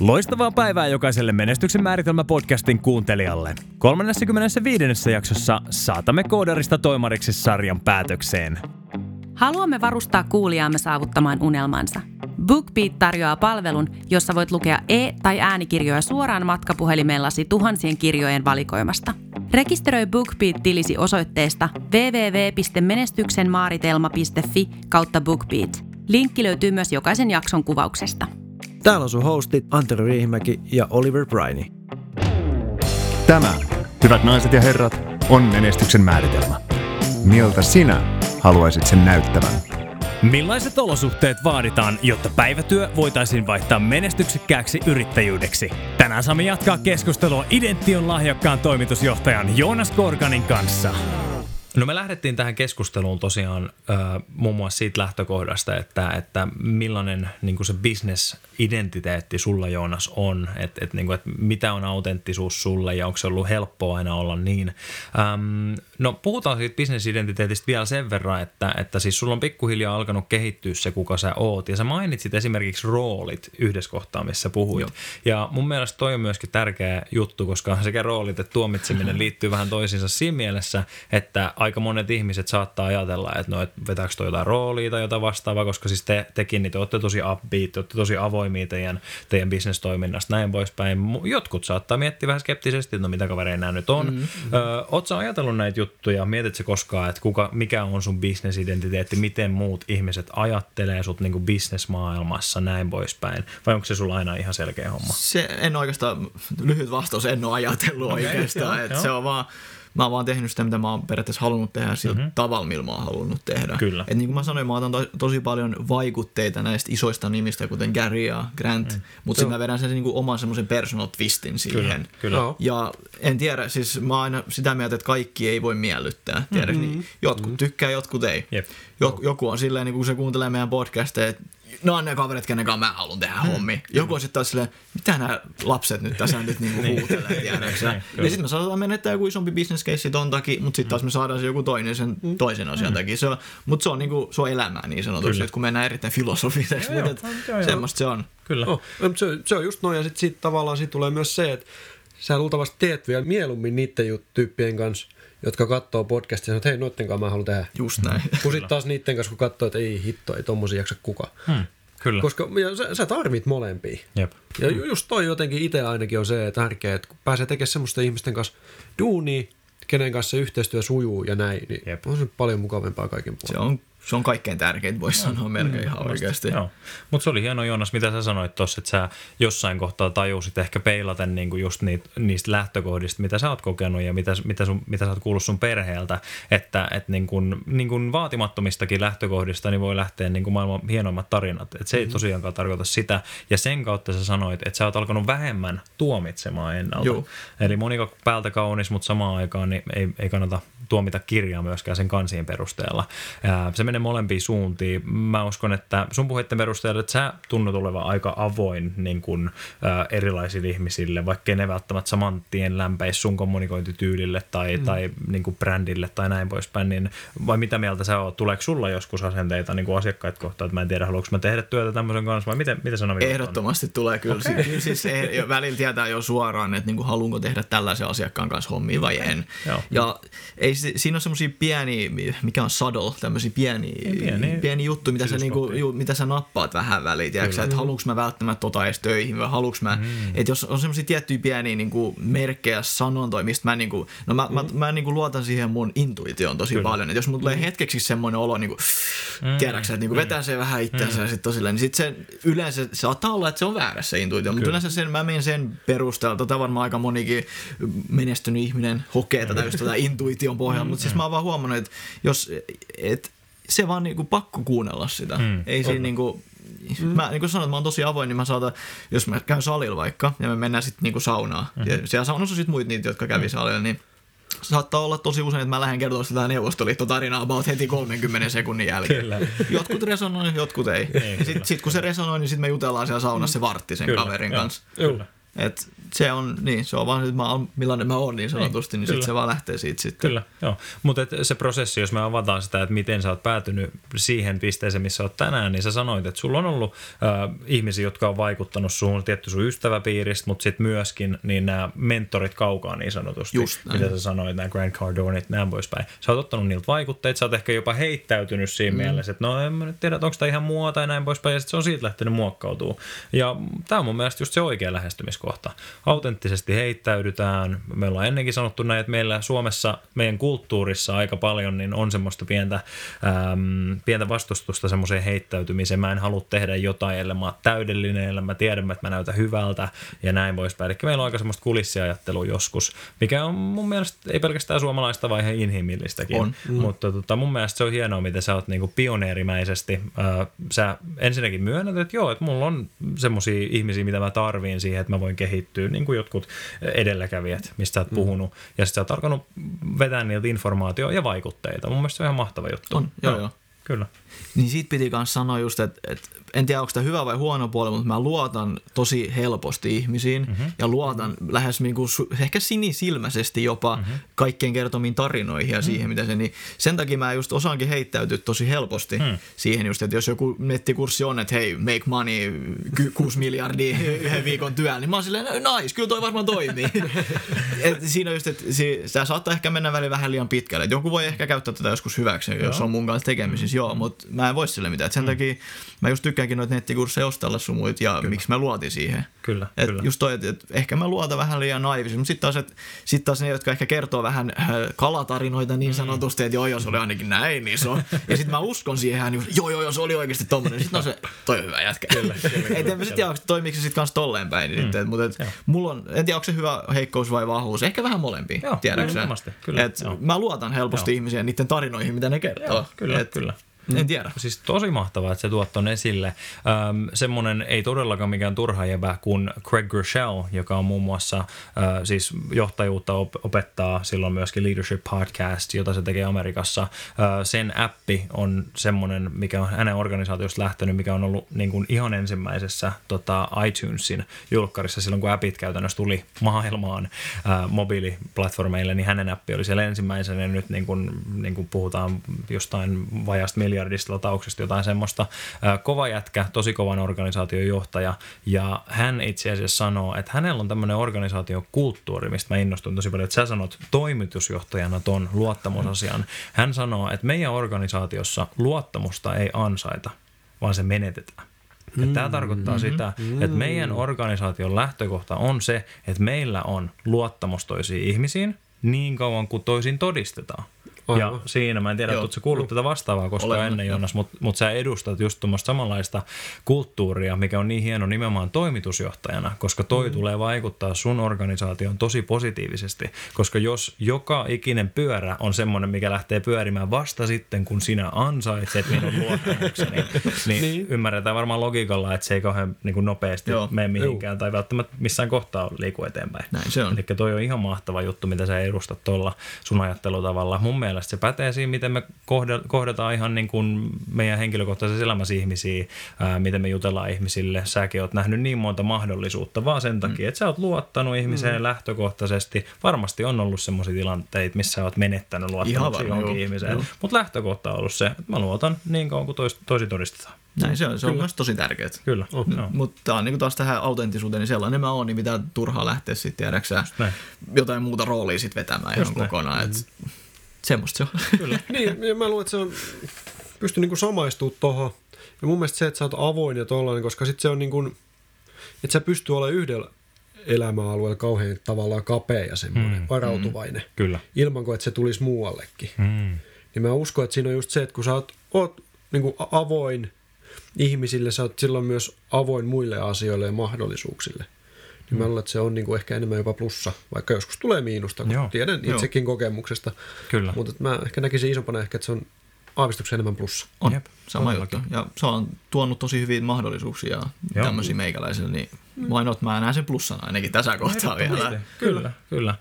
Loistavaa päivää jokaiselle Menestyksen määritelmä podcastin kuuntelijalle. 35. jaksossa saatamme koodarista toimariksi sarjan päätökseen. Haluamme varustaa kuulijaamme saavuttamaan unelmansa. BookBeat tarjoaa palvelun, jossa voit lukea e- tai äänikirjoja suoraan matkapuhelimellasi tuhansien kirjojen valikoimasta. Rekisteröi BookBeat-tilisi osoitteesta www.menestyksenmaaritelma.fi kautta BookBeat. Linkki löytyy myös jokaisen jakson kuvauksesta. Täällä on sun hostit Antero Riihimäki ja Oliver Briney. Tämä, hyvät naiset ja herrat, on menestyksen määritelmä. Miltä sinä haluaisit sen näyttävän? Millaiset olosuhteet vaaditaan, jotta päivätyö voitaisiin vaihtaa menestyksekkääksi yrittäjyydeksi? Tänään saamme jatkaa keskustelua Idention lahjakkaan toimitusjohtajan Joonas Korkanin kanssa. No me lähdettiin tähän keskusteluun tosiaan äh, muun muassa siitä lähtökohdasta, että, että millainen niin se business-identiteetti sulla Joonas on, että, että, niin kuin, että mitä on autenttisuus sulle ja onko se ollut helppoa aina olla niin. Ähm, no puhutaan siitä business-identiteetistä vielä sen verran, että, että siis sulla on pikkuhiljaa alkanut kehittyä se, kuka sä oot ja sä mainitsit esimerkiksi roolit yhdessä kohtaa, missä puhuit. Joo. Ja mun mielestä toi on myöskin tärkeä juttu, koska sekä roolit että tuomitseminen liittyy vähän toisiinsa siinä mielessä, että aika monet ihmiset saattaa ajatella, että no, et vetääkö toi jotain roolia tai jotain vastaavaa, koska siis te, tekin niin te olette tosi upbeat, te olette tosi avoimia teidän, teidän bisnestoiminnasta, näin poispäin. Jotkut saattaa miettiä vähän skeptisesti, että no mitä kavereja nämä nyt on. Mm-hmm. Ö, Oletko ajatellut näitä juttuja, mietitkö koskaan, että kuka, mikä on sun bisnesidentiteetti, miten muut ihmiset ajattelee sut niin kuin bisnesmaailmassa, näin poispäin, vai onko se sulla aina ihan selkeä homma? Se en oikeastaan, lyhyt vastaus, en ole ajatellut okay, oikeastaan, että se on vaan mä oon vaan tehnyt sitä, mitä mä oon periaatteessa halunnut tehdä sillä mm-hmm. tavalla, millä mä oon halunnut tehdä. Kyllä. Et niin kuin mä sanoin, mä otan to- tosi paljon vaikutteita näistä isoista nimistä, kuten Gary ja Grant, mm. mutta sitten mä vedän sen niin kuin oman semmoisen personal twistin siihen. Kyllä, kyllä. Ja en tiedä, siis mä oon aina sitä mieltä, että kaikki ei voi miellyttää. Tiedätkö, mm-hmm. niin jotkut mm-hmm. tykkää, jotkut ei. Jep. Joku, joku on silleen, niin kun se kuuntelee meidän podcasteja, että no on ne kaverit, kenen kanssa mä haluan tehdä mm. hommi. Joku on sitten taas silleen, mitä nämä lapset nyt tässä nyt niinku huutelee, tiedäksä. ja sitten me saadaan menettää joku isompi business case ton takia, mutta sitten taas me saadaan se joku toinen sen toisen asian mm. takia. Se on, mutta se on, niinku, se on elämää niin sanotusti, että kun mennään erittäin filosofiseksi, mutta semmoista se on. Kyllä. Oh, se, se on just noin, ja sitten sit tavallaan sit tulee myös se, että sä luultavasti teet vielä mieluummin niiden tyyppien kanssa, jotka katsoo podcastia ja sanoo, että hei, noitten kanssa mä haluan tehdä. Just näin. Kun sitten taas niiden kanssa, kun katsoo, että ei hitto, ei tommosia jaksa kuka. Hmm. Kyllä. Koska ja sä, sä tarvit molempia. Jep. Ja just toi jotenkin itse ainakin on se tärkeä, että kun pääsee tekemään semmoista ihmisten kanssa duunia, kenen kanssa se yhteistyö sujuu ja näin, niin Jep. on se paljon mukavampaa kaiken puolin. Se on, se on kaikkein tärkeintä, voisi sanoa melkein mm, ihan oikeasti. Joo. Mutta se oli hieno Joonas, mitä sä sanoit tuossa, että sä jossain kohtaa tajusit ehkä peilaten niinku just niitä, niistä lähtökohdista, mitä sä oot kokenut ja mitä, mitä, sun, mitä sä oot kuullut sun perheeltä, että et niinku, niinku vaatimattomistakin lähtökohdista niin voi lähteä niinku maailman hienoimmat tarinat. Et se ei tosiaankaan tarkoita sitä. Ja sen kautta sä sanoit, että sä oot alkanut vähemmän tuomitsemaan ennalta. Joo. Eli monika päältä kaunis, mutta samaan aikaan niin ei, ei kannata tuomita kirjaa myöskään sen kansien perusteella. Ää, se menee molempiin suuntiin. Mä uskon, että sun puheiden perusteella, että sä tunnut olevan aika avoin niin kuin, ää, erilaisille ihmisille, vaikka ne välttämättä saman tien lämpäisi sun kommunikointityylille tai, mm. tai niin kuin brändille tai näin poispäin, niin vai mitä mieltä sä oot? Tuleeko sulla joskus asenteita niin kuin asiakkaita kohtaan, että mä en tiedä, haluanko mä tehdä työtä tämmöisen kanssa vai miten, miten sä navigoit ton? Ehdottomasti tulee kyllä. Okay. Kyllä siis eh, välillä tietää jo suoraan, että niinku, haluanko tehdä tällaisen asiakkaan kanssa hommia vai en. Joo. Ja ei, si- siinä on semmoisia pieniä, mikä on saddle, tämmöisiä pieniä, pieniä pieni juttu, mitä sä, niinku, ju, mitä sä nappaat vähän väliin, tiedätkö, että haluanko mä välttämättä tota edes töihin vai haluanko mä, mm. että jos on semmoisia tiettyjä pieniä niinku, merkkejä, sanontoja, mistä mä, niinku, no mä, mm. mä, mä niinku, luotan siihen mun intuitioon tosi Kyllä. paljon, että jos mulla tulee hetkeksi semmoinen olo, niinku, mm. tiedätkö, että niinku, vetää se vähän itseänsä mm. ja sitten tosilleen, niin sit se yleensä saattaa olla, että se on väärässä se intuitio, mutta yleensä sen, mä menen sen perusteella, tota varmaan aika monikin menestynyt ihminen hokee tätä just tätä intuition pohjalla, mutta siis mä oon vaan huomannut, että jos, et, se vaan niinku pakko kuunnella sitä. Mm. Ei siinä niinku, mä niin kuin sanoin, että mä oon tosi avoin, niin mä saatan, jos mä käyn salilla vaikka, ja me mennään sitten niinku saunaan, mm-hmm. ja siellä saunassa on sitten muita niitä, jotka kävi salilla, niin saattaa olla tosi usein, että mä lähden kertoa sitä neuvostoliittotarinaa about heti 30 sekunnin jälkeen. Kyllä. Jotkut resonoi, jotkut ei. Niin, ja sitten sit, kun se resonoi, niin sitten me jutellaan siellä saunassa se vartti sen Kyllä, kaverin joo, kanssa. Joo. Et se on, niin, se on vaan, että mä oon, millainen mä oon niin sanotusti, niin, niin sitten se vaan lähtee siitä sitten. Kyllä, joo. Mutta se prosessi, jos me avataan sitä, että miten sä oot päätynyt siihen pisteeseen, missä oot tänään, niin sä sanoit, että sulla on ollut äh, ihmisiä, jotka on vaikuttanut suhun, tietty sun ystäväpiiristä, mutta sitten myöskin niin nämä mentorit kaukaa niin sanotusti, Just näin. mitä sä sanoit, nämä Grant Cardoneit, näin poispäin. Sä oot ottanut niiltä vaikutteita, sä oot ehkä jopa heittäytynyt siinä mm. mielessä, että no en mä nyt tiedä, onko tämä ihan mua tai näin poispäin, ja sitten se on siitä lähtenyt muokkautumaan. Ja tämä on mun mielestä just se oikea lähestymiskohta. Autenttisesti heittäydytään. Me ollaan ennenkin sanottu näin, että meillä Suomessa, meidän kulttuurissa aika paljon, niin on semmoista pientä, äm, pientä vastustusta semmoiseen heittäytymiseen. Mä en halua tehdä jotain, ellei mä oon täydellinen, ellei mä tiedän, että mä näytän hyvältä ja näin poispäin. Eli meillä on aika semmoista kulissiajattelua joskus, mikä on mun mielestä ei pelkästään suomalaista, vaan ihan inhimillistäkin. On. Mm. Mutta tota, mun mielestä se on hienoa, miten sä oot niinku pioneerimäisesti. Äh, sä ensinnäkin myönnät, että joo, että mulla on semmoisia ihmisiä, mitä mä tarviin siihen, että mä voin kehittyä, niin kuin jotkut edelläkävijät, mistä oot mm. puhunut. Ja sitten sä oot alkanut vetää niiltä informaatioa ja vaikutteita. Mun mielestä se on ihan mahtava juttu. On, joo, joo. Kyllä. Niin siitä piti myös sanoa just, että, että en tiedä onko tämä hyvä vai huono puoli, mutta mä luotan tosi helposti ihmisiin mm-hmm. ja luotan mm-hmm. lähes niin kuin, ehkä sinisilmäisesti jopa mm-hmm. kaikkien kertomiin tarinoihin ja mm-hmm. siihen, mitä se, niin sen takia mä just osaankin heittäytyä tosi helposti mm-hmm. siihen just, että jos joku nettikurssi on, että hei, make money, 6 miljardia yhden viikon työn, niin mä oon silleen, nice, kyllä toi varmaan toimii. Et siinä on just, että sitä saattaa ehkä mennä väliin vähän liian pitkälle. Et joku voi ehkä käyttää tätä joskus hyväksi, jos on mun kanssa tekemisissä, mm-hmm. joo, mutta mä en voi sille mitään. Et sen mm. takia mä just tykkäänkin noita nettikursseja ostella sun muut ja kyllä. miksi mä luotin siihen. Kyllä, et kyllä. Just toi, että et ehkä mä luotan vähän liian naivisesti, mutta sitten taas, et, sit taas ne, jotka ehkä kertoo vähän äh, kalatarinoita niin sanotusti, että joo, joo, se oli ainakin näin, niin se on. Ja sitten mä uskon siihen, niin joo, joo, joo, se oli oikeasti tommonen. Sitten on se, toi on hyvä jätkä. Kyllä, kyllä, kyllä, Et en mä sitten tiedä, toimiiko se sitten kanssa tolleen päin. Mm. mutta et, mulla on, en tiedä, onko se hyvä heikkous vai vahvuus. Ehkä vähän molempia, tiedäksä. Mä luotan helposti joo. ihmisiä niiden tarinoihin, mitä ne kertoo. Joo, kyllä, et, kyllä. Mm. En tiedä. Siis tosi mahtavaa, että se tuot ton esille. Ähm, semmoinen ei todellakaan mikään turha jäbä kuin Craig Groeschel, joka on muun muassa äh, siis johtajuutta op- opettaa, silloin myöskin Leadership Podcast, jota se tekee Amerikassa. Äh, sen appi on semmoinen, mikä on hänen organisaatiosta lähtenyt, mikä on ollut niin kuin ihan ensimmäisessä tota, iTunesin julkkarissa silloin, kun appit käytännössä tuli maailmaan äh, mobiiliplatformeille, niin hänen appi oli siellä ensimmäisenä ja nyt niin kuin, niin kuin puhutaan jostain vajasta miljardista latauksesta, jotain semmoista. Kova jätkä, tosi kovan organisaation johtaja, ja hän itse asiassa sanoo, että hänellä on tämmöinen organisaatiokulttuuri, mistä mä innostun tosi paljon, että sä sanot toimitusjohtajana ton luottamusasian. Hän sanoo, että meidän organisaatiossa luottamusta ei ansaita, vaan se menetetään. Ja tämä tarkoittaa mm-hmm. sitä, että meidän organisaation lähtökohta on se, että meillä on luottamustoisiin ihmisiin niin kauan kuin toisin todistetaan. Aivan. Ja siinä, mä en tiedä, että kuullut tätä vastaavaa koskaan Olen, ennen Jonas, mutta mut sä edustat just tuommoista samanlaista kulttuuria, mikä on niin hieno nimenomaan toimitusjohtajana, koska toi mm. tulee vaikuttaa sun organisaation tosi positiivisesti, koska jos joka ikinen pyörä on semmoinen, mikä lähtee pyörimään vasta sitten, kun sinä ansaitset minun luottamukseni, niin, niin ymmärretään varmaan logiikalla, että se ei kauhean niin kuin nopeasti Joo. mene mihinkään Joo. tai välttämättä missään kohtaa liiku eteenpäin. Näin se on. Eli toi on ihan mahtava juttu, mitä sä edustat tuolla sun ajattelutavalla. Mun mielestä mielestä se pätee siinä, miten me kohdataan ihan niin kuin meidän henkilökohtaisessa elämässä ihmisiä, ää, miten me jutellaan ihmisille. Säkin oot nähnyt niin monta mahdollisuutta, vaan sen takia, mm. että sä oot luottanut ihmiseen mm. lähtökohtaisesti. Varmasti on ollut sellaisia tilanteita, missä sä oot menettänyt luottamuksen johonkin ihmiseen, mutta lähtökohta on ollut se, että mä luotan niin kauan kuin tois, tosi todistetaan. Näin se on, se on myös tosi tärkeää. Kyllä. Oh, no. Mutta tämä on niin taas tähän autenttisuuteen, niin sellainen mä oon, niin mitä turhaa lähteä sitten jotain muuta roolia sitten vetämään Just ihan näin. kokonaan. Mm-hmm semmoista se on. Kyllä. niin, ja mä luulen, että se on, pysty niinku samaistumaan tohon. Ja mun mielestä se, että sä oot avoin ja tollainen, koska sit se on niinku, että sä pystyy olemaan yhdellä elämäalueella kauhean tavallaan kapea ja semmoinen mm, varautuvainen. Mm, kyllä. Ilman kuin, että se tulisi muuallekin. Mm. Niin mä uskon, että siinä on just se, että kun sä oot, oot niin avoin ihmisille, sä oot silloin myös avoin muille asioille ja mahdollisuuksille. Niin mä luulen, että se on niin kuin ehkä enemmän jopa plussa, vaikka joskus tulee miinusta, kun Joo. tiedän itsekin Joo. kokemuksesta. Kyllä. Mutta mä ehkä näkisin isompana ehkä, että se on aavistuksen enemmän plussa. On, Jep. sama on juttu. Ja se on tuonut tosi hyviä mahdollisuuksia Joo. tämmöisiä meikäläisille, niin mm. why not? Mä näen sen plussana ainakin tässä kohtaa vielä. Kyllä, kyllä.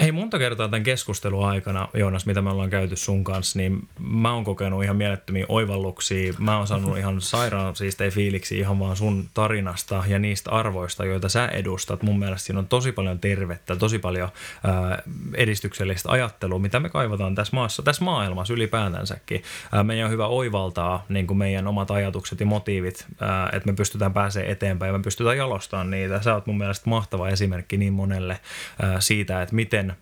Hei, monta kertaa tämän keskustelun aikana, Joonas, mitä me ollaan käyty sun kanssa, niin mä oon kokenut ihan mielettömiä oivalluksia. Mä oon saanut ihan sairaan siistejä fiiliksi ihan vaan sun tarinasta ja niistä arvoista, joita sä edustat. Mun mielestä siinä on tosi paljon tervettä, tosi paljon ää, edistyksellistä ajattelua, mitä me kaivataan tässä maassa, tässä maailmassa ylipäätänsäkin. Ää, meidän on hyvä oivaltaa niin kuin meidän omat ajatukset ja motiivit, ää, että me pystytään pääsemään eteenpäin ja me pystytään jalostamaan niitä. Sä oot mun mielestä mahtava esimerkki niin monelle ää, siitä, että miten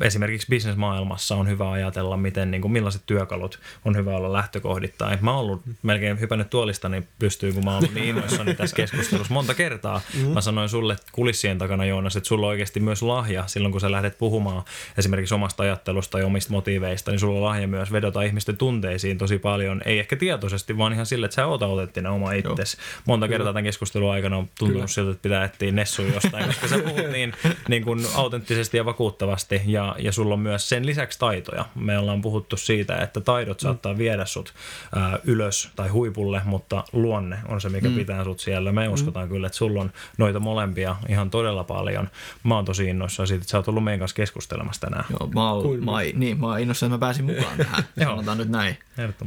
esimerkiksi bisnesmaailmassa on hyvä ajatella, miten, niin kuin, millaiset työkalut on hyvä olla lähtökohdittain. Mä oon ollut melkein hypännyt tuolista, niin pystyy, kun mä oon ollut niin innoissani tässä keskustelussa monta kertaa. Mm-hmm. Mä sanoin sulle kulissien takana, Joonas, että sulla on oikeasti myös lahja silloin, kun sä lähdet puhumaan esimerkiksi omasta ajattelusta ja omista motiiveista, niin sulla on lahja myös vedota ihmisten tunteisiin tosi paljon. Ei ehkä tietoisesti, vaan ihan sille, että sä oot autenttinen oma itsesi. Monta kertaa tämän keskustelun aikana on tuntunut Kyllä. siltä, että pitää etsiä nessuja jostain, koska sä puhut niin, niin kuin autenttisesti ja vakuuttavasti ja, ja sulla on myös sen lisäksi taitoja. Me ollaan puhuttu siitä, että taidot saattaa mm. viedä sut ää, ylös tai huipulle, mutta luonne on se, mikä mm. pitää sut siellä. Me mm. uskotaan kyllä, että sulla on noita molempia ihan todella paljon. Mä oon tosi innoissaan siitä, että sä oot ollut meidän kanssa keskustelemassa tänään. Joo, mä oon, mä, niin, mä oon innoissaan, että mä pääsin mukaan tähän. Sanotaan nyt näin.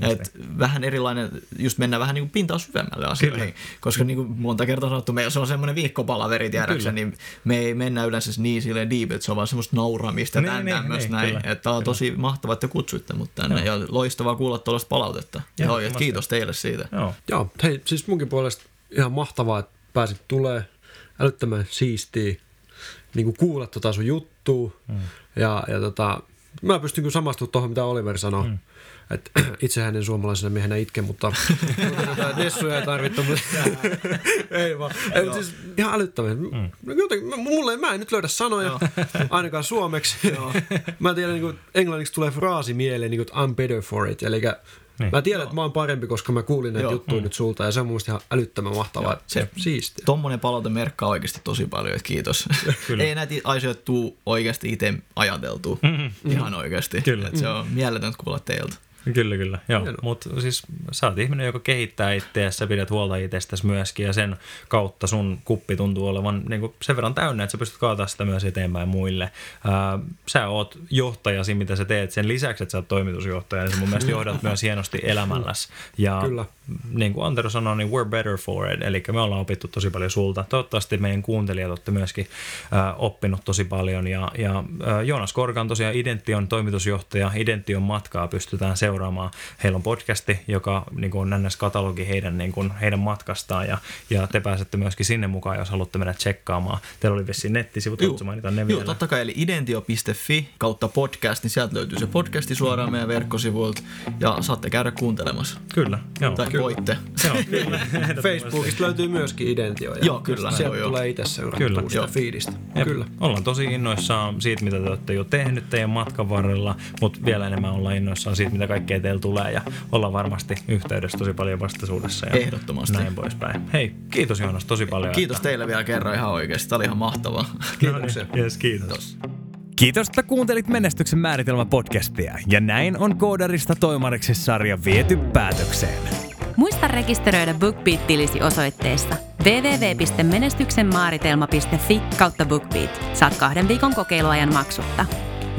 Et vähän erilainen, just mennä vähän niin kuin pintaa syvemmälle asioihin. Kyllä. Koska niin kuin monta kertaa sanottu, me, se on semmoinen viikkopalaveri, tiedäksä, niin me ei mennä yleensä niin silleen deep, että se on vaan semmoista nauramista niin, niin, tämmöistä niin, näin. Että on tosi mahtavaa, että kutsuitte mut tänne Joo. ja loistavaa kuulla tuollaista palautetta. Joo, Joo kiitos teille siitä. Joo. Joo, hei, siis munkin puolesta ihan mahtavaa, että pääsit tulee älyttömän siistiä niin kuin kuulla tota sun juttua. Mm. Ja, ja tota, mä pystyn kyllä samastumaan tuohon, mitä Oliver sanoi. Mm. Et, itsehän en suomalaisena miehenä itke, mutta Nessuja ei tarvittu. Mutta ei vaan. Ei, siis ihan älyttömän. Mm. Jotenkin, mulle, mä en nyt löydä sanoja, ainakaan suomeksi. mä tiedän, niin kuin, englanniksi tulee fraasi mieleen, niin kuin, I'm better for it. Eli niin. Mä tiedän, että mä oon parempi, koska mä kuulin näitä Joo. juttuja mm. nyt sulta ja se on mun ihan älyttömän mahtavaa. Joo. Se siistiä. Tommonen palaute merkkaa oikeasti tosi paljon, että kiitos. Ei näitä asioita tuu oikeasti itse ajateltu. Mm-hmm. Ihan oikeasti. Kyllä. Et se on mieletöntä kuulla teiltä. Kyllä, kyllä. Joo. Mutta siis sä oot ihminen, joka kehittää itseäsi, pidät huolta itsestäsi myöskin ja sen kautta sun kuppi tuntuu olevan niin kuin sen verran täynnä, että sä pystyt kaataa sitä myös eteenpäin muille. Ää, sä oot johtajasi, mitä sä teet. Sen lisäksi, että sä oot toimitusjohtaja, niin sä mun mielestä johdat myös hienosti elämälläsi. Ja kyllä. niin kuin Antero sanoi, niin we're better for it. Eli me ollaan opittu tosi paljon sulta. Toivottavasti meidän kuuntelijat olette myöskin ää, oppinut tosi paljon. Ja, ja ää, Joonas Korkan tosiaan Idention toimitusjohtaja, Idention matkaa pystytään seuraamaan seuraamaan. Heillä on podcasti, joka niin kuin on ns. katalogi heidän, niin kuin, heidän matkastaan ja, ja te pääsette myöskin sinne mukaan, jos haluatte mennä tsekkaamaan. Teillä oli vissiin nettisivut, Juu, mainitaan ne Joo, totta kai, eli identio.fi kautta podcast, niin sieltä löytyy se podcasti suoraan meidän verkkosivuilta ja saatte käydä kuuntelemassa. Kyllä, joo. Tai kyllä. voitte. Joo, kyllä. Facebookista löytyy myöskin Identio. Ja joo, kyllä. Sieltä joo, tulee itse seurattua sitä fiidistä. Ja kyllä. Ollaan tosi innoissaan siitä, mitä te olette jo tehnyt teidän matkan varrella, mutta vielä enemmän ollaan innoissaan siitä, mitä kaikkea teillä tulee ja ollaan varmasti yhteydessä tosi paljon vastaisuudessa. Ja Ehdottomasti. Näin poispäin. Hei, kiitos Joonas tosi paljon. Kiitos että... teille vielä kerran ihan oikeasti. Tämä oli ihan mahtavaa. Kiitoksia. No niin, yes, kiitos. kiitos. Kiitos, että kuuntelit Menestyksen määritelmä podcastia. Ja näin on koodarista toimariksi sarja viety päätökseen. Muista rekisteröidä BookBeat-tilisi osoitteessa www.menestyksenmaaritelma.fi kautta BookBeat. Saat kahden viikon kokeiluajan maksutta.